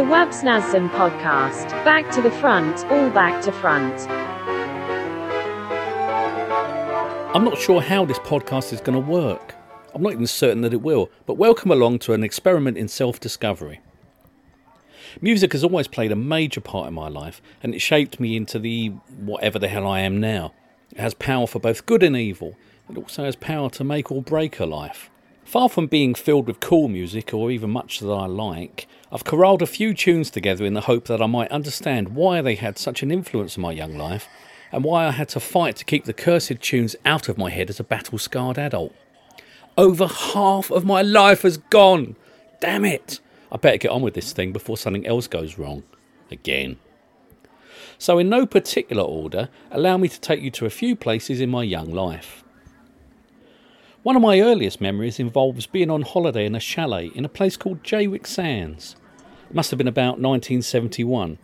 The Wabsnazsm podcast. Back to the front, all back to front. I'm not sure how this podcast is going to work. I'm not even certain that it will, but welcome along to an experiment in self discovery. Music has always played a major part in my life, and it shaped me into the whatever the hell I am now. It has power for both good and evil. It also has power to make or break a life. Far from being filled with cool music or even much that I like, I've corralled a few tunes together in the hope that I might understand why they had such an influence on my young life and why I had to fight to keep the cursed tunes out of my head as a battle scarred adult. Over half of my life has gone! Damn it! I better get on with this thing before something else goes wrong. Again. So, in no particular order, allow me to take you to a few places in my young life. One of my earliest memories involves being on holiday in a chalet in a place called Jaywick Sands. It must have been about 1971.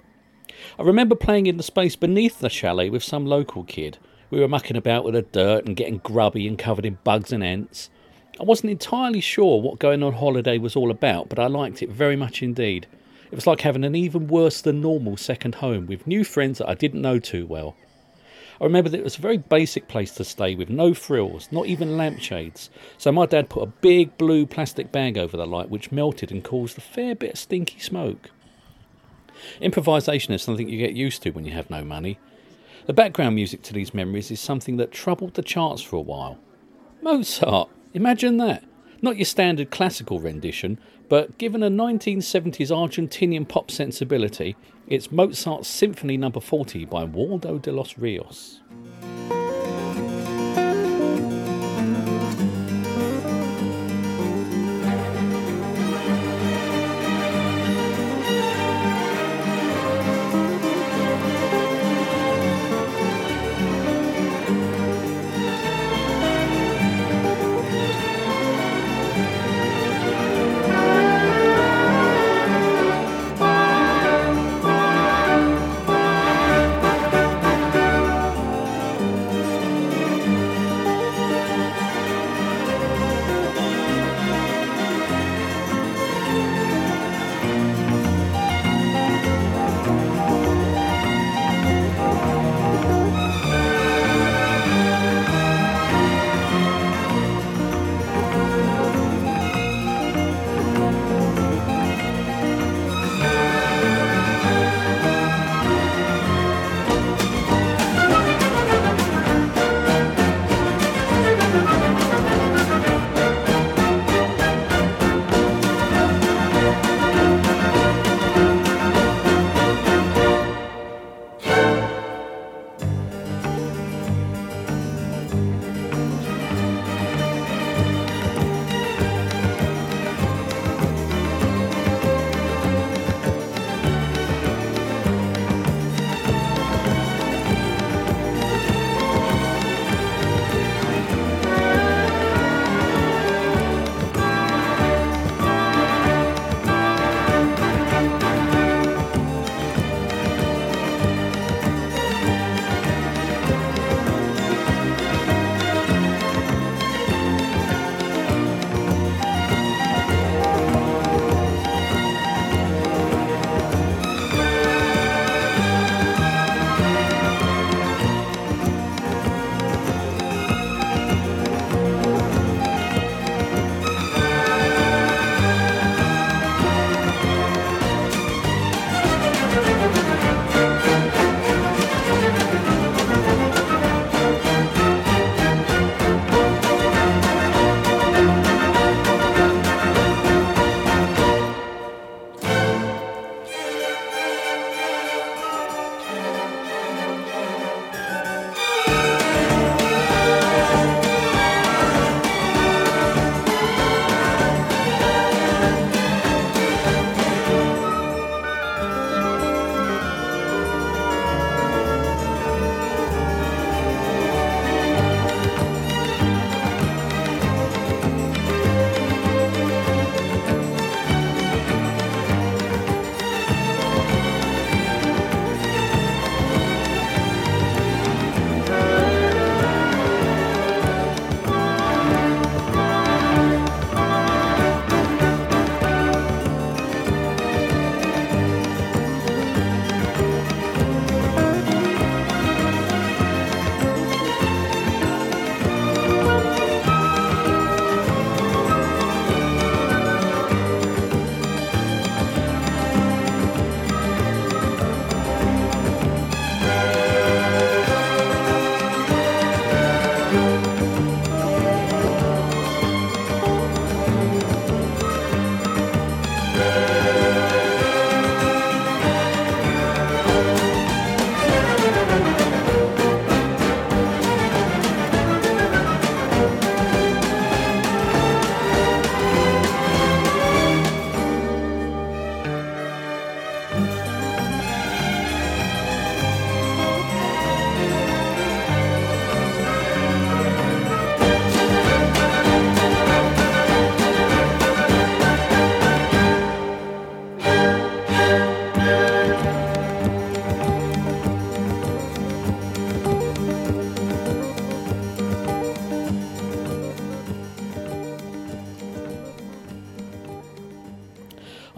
I remember playing in the space beneath the chalet with some local kid. We were mucking about with the dirt and getting grubby and covered in bugs and ants. I wasn't entirely sure what going on holiday was all about, but I liked it very much indeed. It was like having an even worse than normal second home with new friends that I didn't know too well. I remember that it was a very basic place to stay with no frills, not even lampshades. So my dad put a big blue plastic bag over the light which melted and caused a fair bit of stinky smoke. Improvisation is something you get used to when you have no money. The background music to these memories is something that troubled the charts for a while. Mozart, imagine that. Not your standard classical rendition, but given a 1970s Argentinian pop sensibility, it's Mozart's Symphony No. 40 by Waldo de los Rios.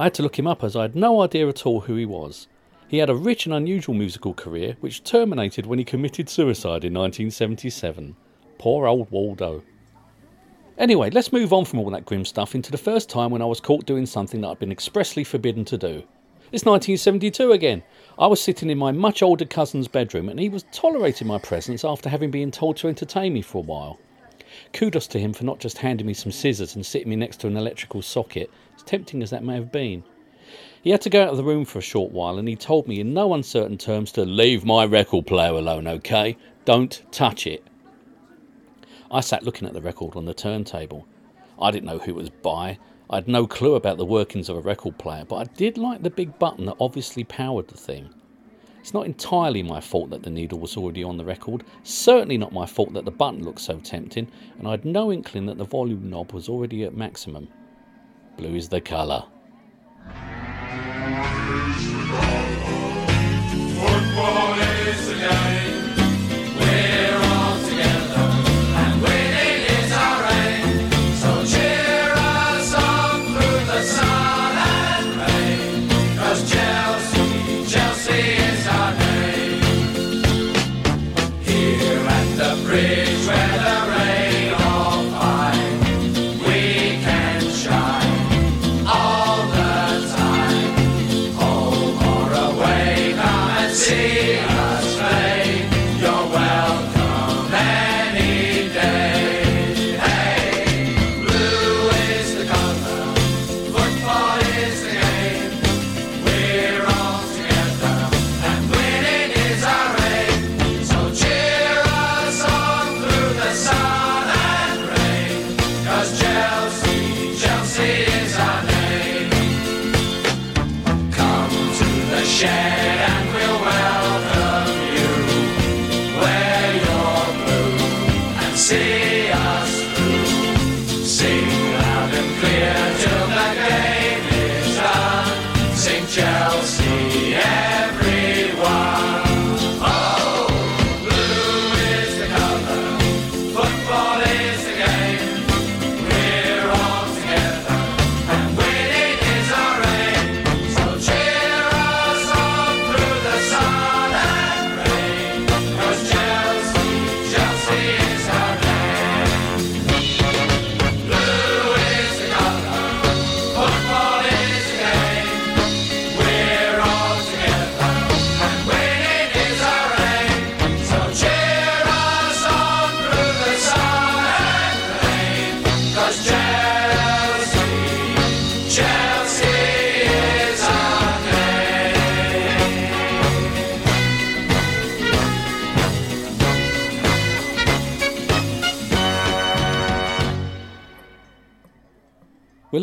Had to look him up as I had no idea at all who he was. He had a rich and unusual musical career which terminated when he committed suicide in 1977. Poor old Waldo. Anyway, let's move on from all that grim stuff into the first time when I was caught doing something that I'd been expressly forbidden to do. It's 1972 again. I was sitting in my much older cousin's bedroom and he was tolerating my presence after having been told to entertain me for a while. Kudos to him for not just handing me some scissors and sitting me next to an electrical socket, tempting as that may have been. He had to go out of the room for a short while and he told me in no uncertain terms to leave my record player alone, okay? Don't touch it. I sat looking at the record on the turntable. I didn't know who it was by, I had no clue about the workings of a record player, but I did like the big button that obviously powered the thing. It's not entirely my fault that the needle was already on the record, certainly not my fault that the button looked so tempting, and I had no inkling that the volume knob was already at maximum. Blue is the colour.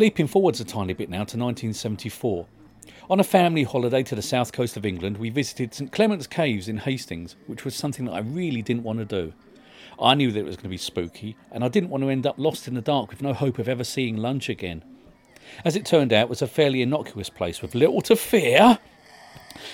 Leaping forwards a tiny bit now to 1974. On a family holiday to the south coast of England, we visited St Clement's Caves in Hastings, which was something that I really didn't want to do. I knew that it was going to be spooky, and I didn't want to end up lost in the dark with no hope of ever seeing lunch again. As it turned out, it was a fairly innocuous place with little to fear.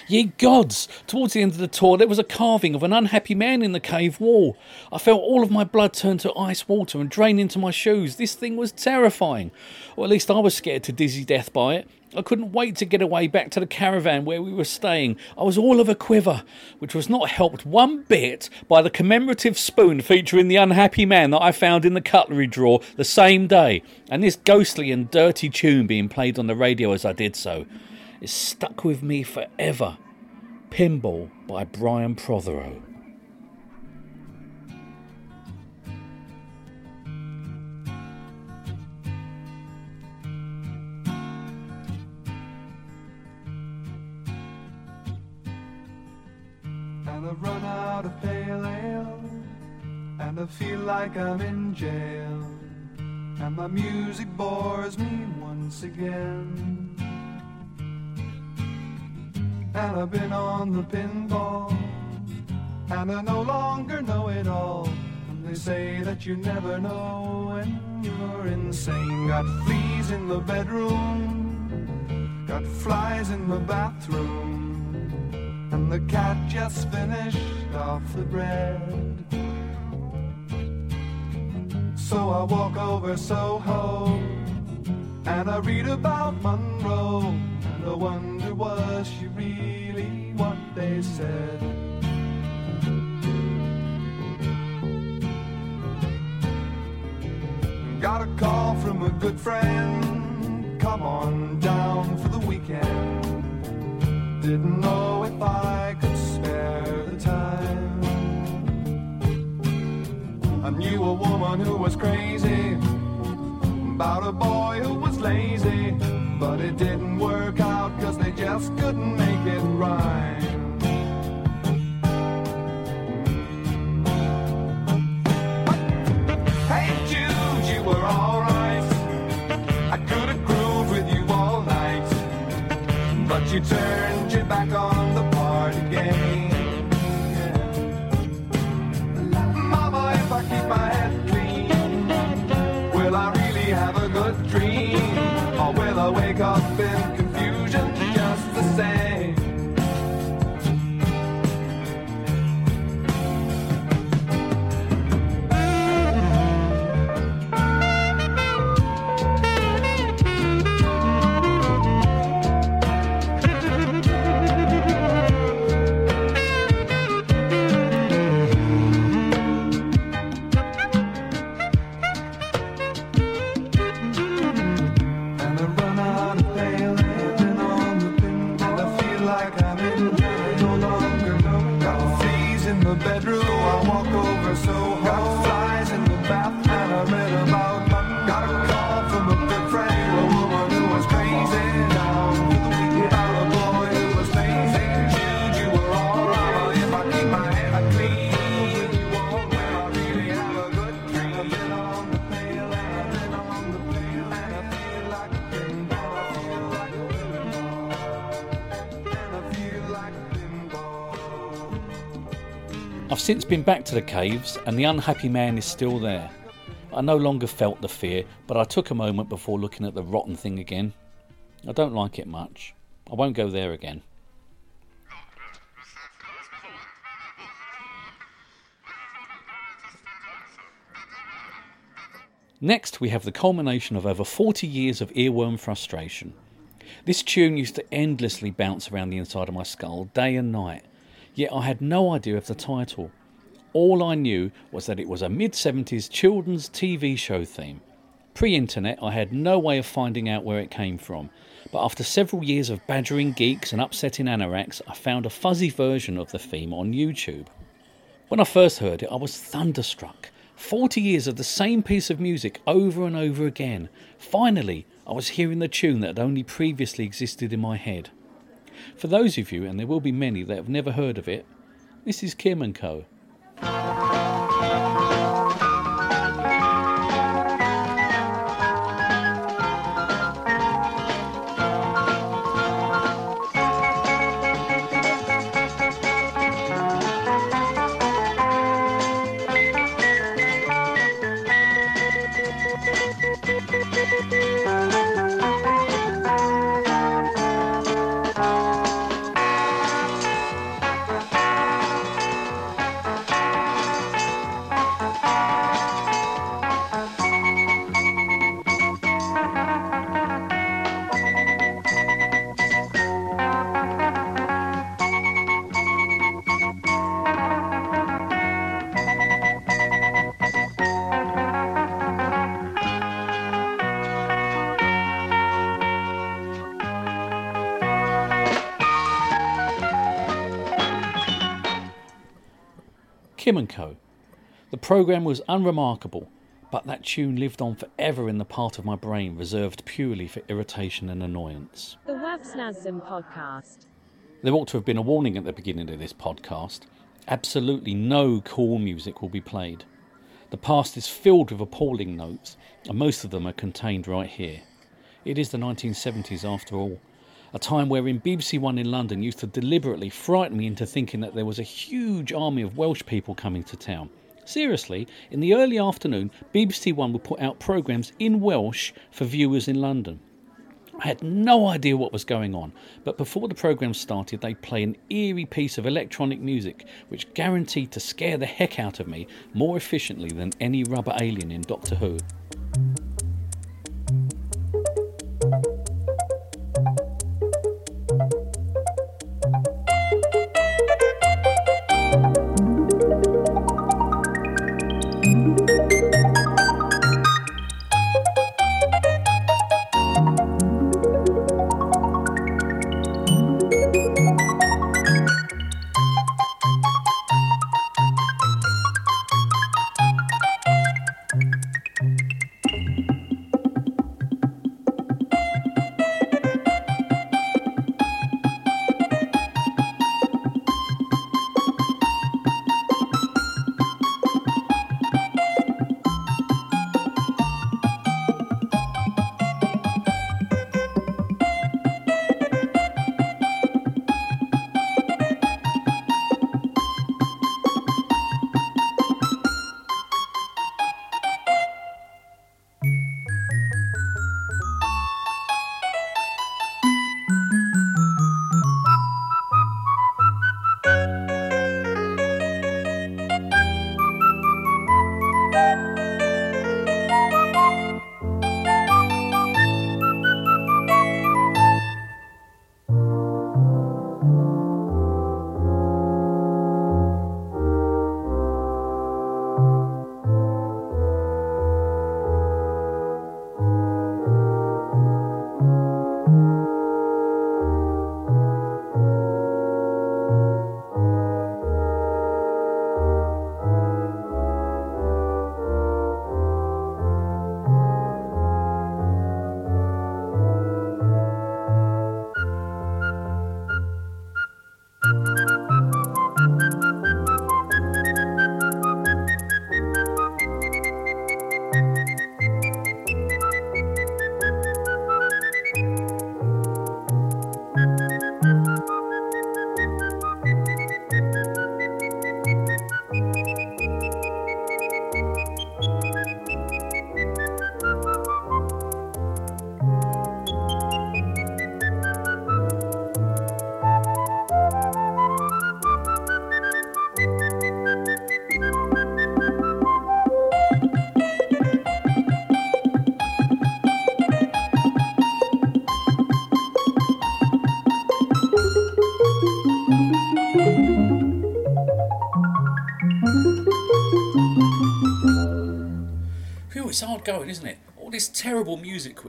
Ye gods! Towards the end of the tour, there was a carving of an unhappy man in the cave wall. I felt all of my blood turn to ice water and drain into my shoes. This thing was terrifying. Or at least I was scared to dizzy death by it. I couldn't wait to get away back to the caravan where we were staying. I was all of a quiver, which was not helped one bit by the commemorative spoon featuring the unhappy man that I found in the cutlery drawer the same day, and this ghostly and dirty tune being played on the radio as I did so. It stuck with me forever. Pinball by Brian Protheroe. And I've run out of pale ale, and I feel like I'm in jail. And my music bores me once again. And I've been on the pinball, and I no longer know it all. And they say that you never know when you're insane. Got fleas in the bedroom, got flies in the bathroom. And the cat just finished off the bread. So I walk over Soho And I read about Monroe, and I wonder was she really what they said? Got a call from a good friend. Come on down for the weekend. Didn't know if I could spare the time. I knew a woman who was crazy about a boy who was lazy, but it didn't work out cause they just couldn't make it rhyme. Hey Jude, you were alright. I could have grooved with you all night, but you turned I've since been back to the caves, and the unhappy man is still there. I no longer felt the fear, but I took a moment before looking at the rotten thing again. I don't like it much. I won't go there again. Next, we have the culmination of over 40 years of earworm frustration. This tune used to endlessly bounce around the inside of my skull day and night, yet I had no idea of the title. All I knew was that it was a mid 70s children's TV show theme. Pre internet, I had no way of finding out where it came from, but after several years of badgering geeks and upsetting anoraks, I found a fuzzy version of the theme on YouTube. When I first heard it, I was thunderstruck. 40 years of the same piece of music over and over again. Finally, I was hearing the tune that had only previously existed in my head. For those of you, and there will be many that have never heard of it, this is Kim and Co. Kim and Co. The programme was unremarkable, but that tune lived on forever in the part of my brain reserved purely for irritation and annoyance. The Wabsnazsm podcast. There ought to have been a warning at the beginning of this podcast. Absolutely no cool music will be played. The past is filled with appalling notes, and most of them are contained right here. It is the 1970s after all, a time wherein BBC One in London used to deliberately frighten me into thinking that there was a huge army of Welsh people coming to town. Seriously, in the early afternoon, BBC One would put out programmes in Welsh for viewers in London. I had no idea what was going on, but before the programme started, they'd play an eerie piece of electronic music which guaranteed to scare the heck out of me more efficiently than any rubber alien in Doctor Who.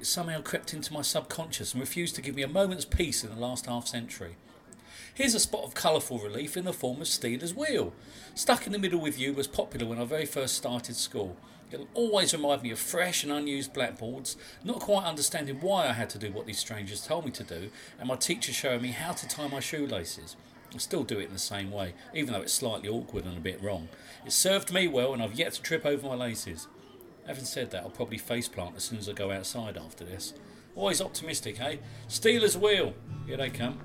Which somehow crept into my subconscious and refused to give me a moment's peace in the last half century. Here's a spot of colourful relief in the form of Stealers Wheel. Stuck in the Middle with You was popular when I very first started school. It'll always remind me of fresh and unused blackboards, not quite understanding why I had to do what these strangers told me to do, and my teacher showing me how to tie my shoelaces. I still do it in the same way, even though it's slightly awkward and a bit wrong. It served me well, and I've yet to trip over my laces. Having said that, I'll probably faceplant as soon as I go outside after this. Always optimistic, eh? Stealers Wheel. Here they come.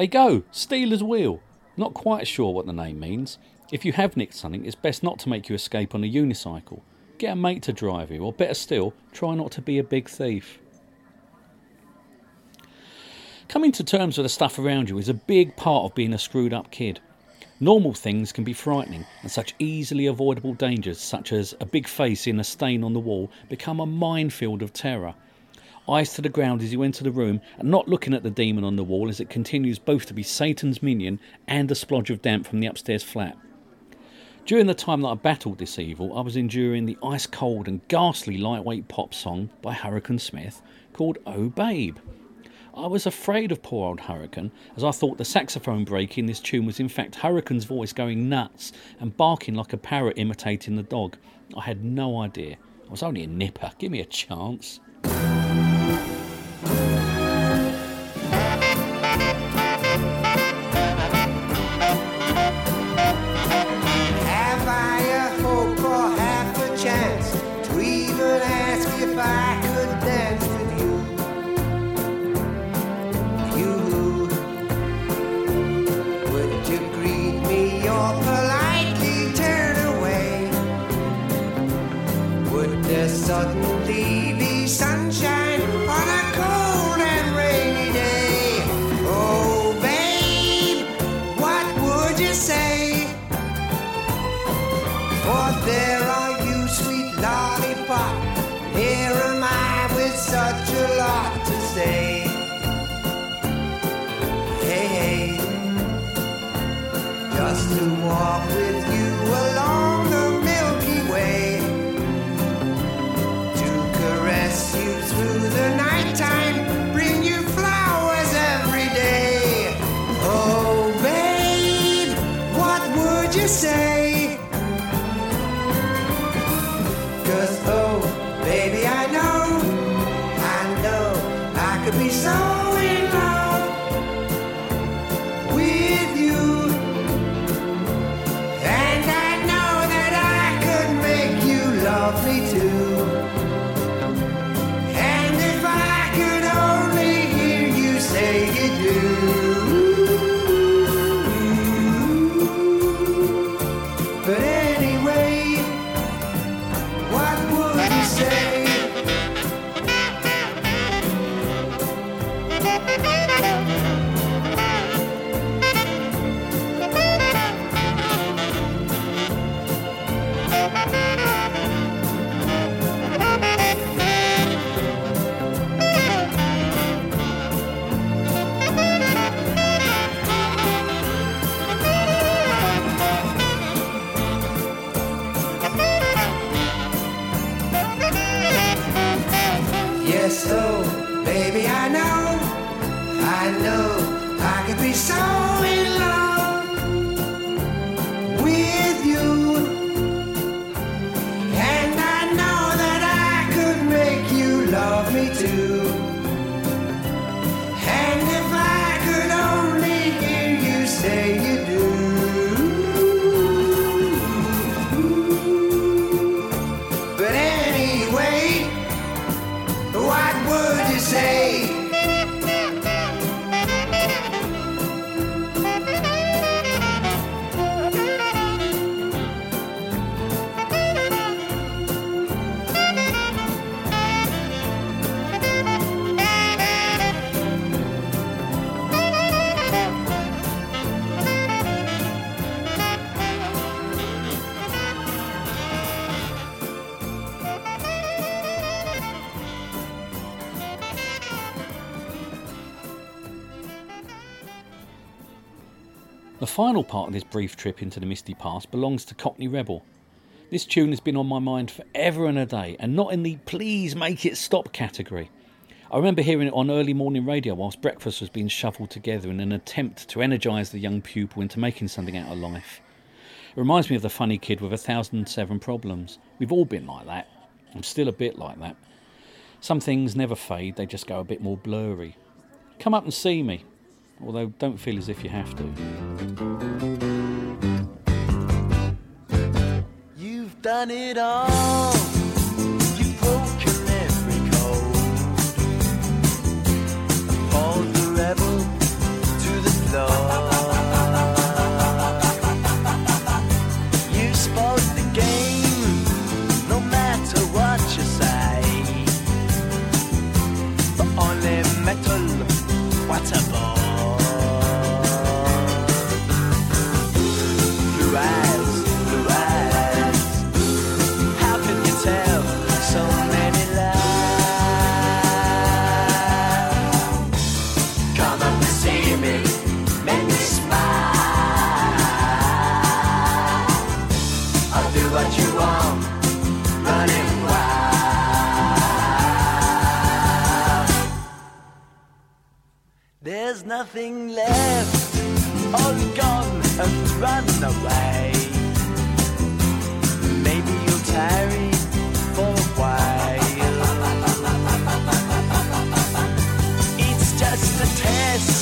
They go, Stealers Wheel. Not quite sure what the name means. If you have nicked something, it's best not to make you escape on a unicycle. Get a mate to drive you, or better still, try not to be a big thief. Coming to terms with the stuff around you is a big part of being a screwed up kid. Normal things can be frightening, and such easily avoidable dangers, such as a big face in a stain on the wall, become a minefield of terror. Eyes to the ground as you enter the room, and not looking at the demon on the wall as it continues both to be Satan's minion and a splodge of damp from the upstairs flat. During the time that I battled this evil, I was enduring the ice cold and ghastly lightweight pop song by Hurricane Smith called Oh Babe. I was afraid of poor old Hurricane, as I thought the saxophone break in this tune was in fact Hurricane's voice going nuts and barking like a parrot imitating the dog. I had no idea. I was only a nipper. Give me a chance. Be sunshine final part of this brief trip into the misty past belongs to Cockney Rebel. This tune has been on my mind forever and a day, and not in the please make it stop category. I remember hearing it on early morning radio whilst breakfast was being shuffled together in an attempt to energise the young pupil into making something out of life. It reminds me of the funny kid with a thousand and seven problems. We've all been like that. I'm still a bit like that. Some things never fade, they just go a bit more blurry. Come up and see me, although don't feel as if you have to. You've done it all. Nothing left, all gone and run away. Maybe you'll tarry for a while. It's just a test,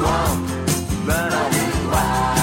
do what you want, run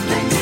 to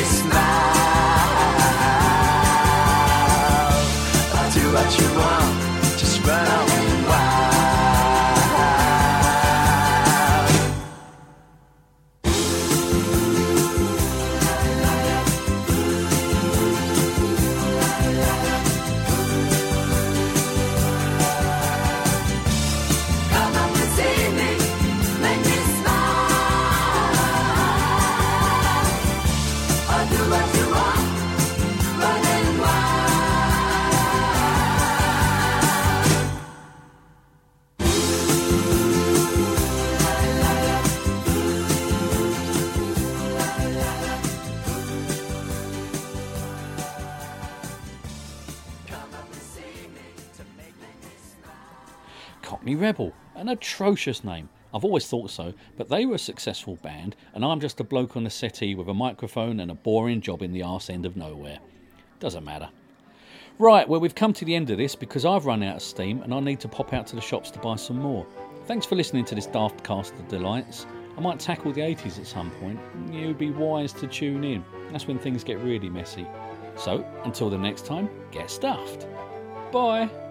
Rebel, an atrocious name. I've always thought so, but they were a successful band, and I'm just a bloke on a settee with a microphone and a boring job in the arse end of nowhere. Doesn't matter. Right, well, we've come to the end of this because I've run out of steam and I need to pop out to the shops to buy some more. Thanks for listening to this daft cast of delights. I might tackle the 80s at some point. You'd be wise to tune in. That's when things get really messy. So, until the next time, get stuffed. Bye.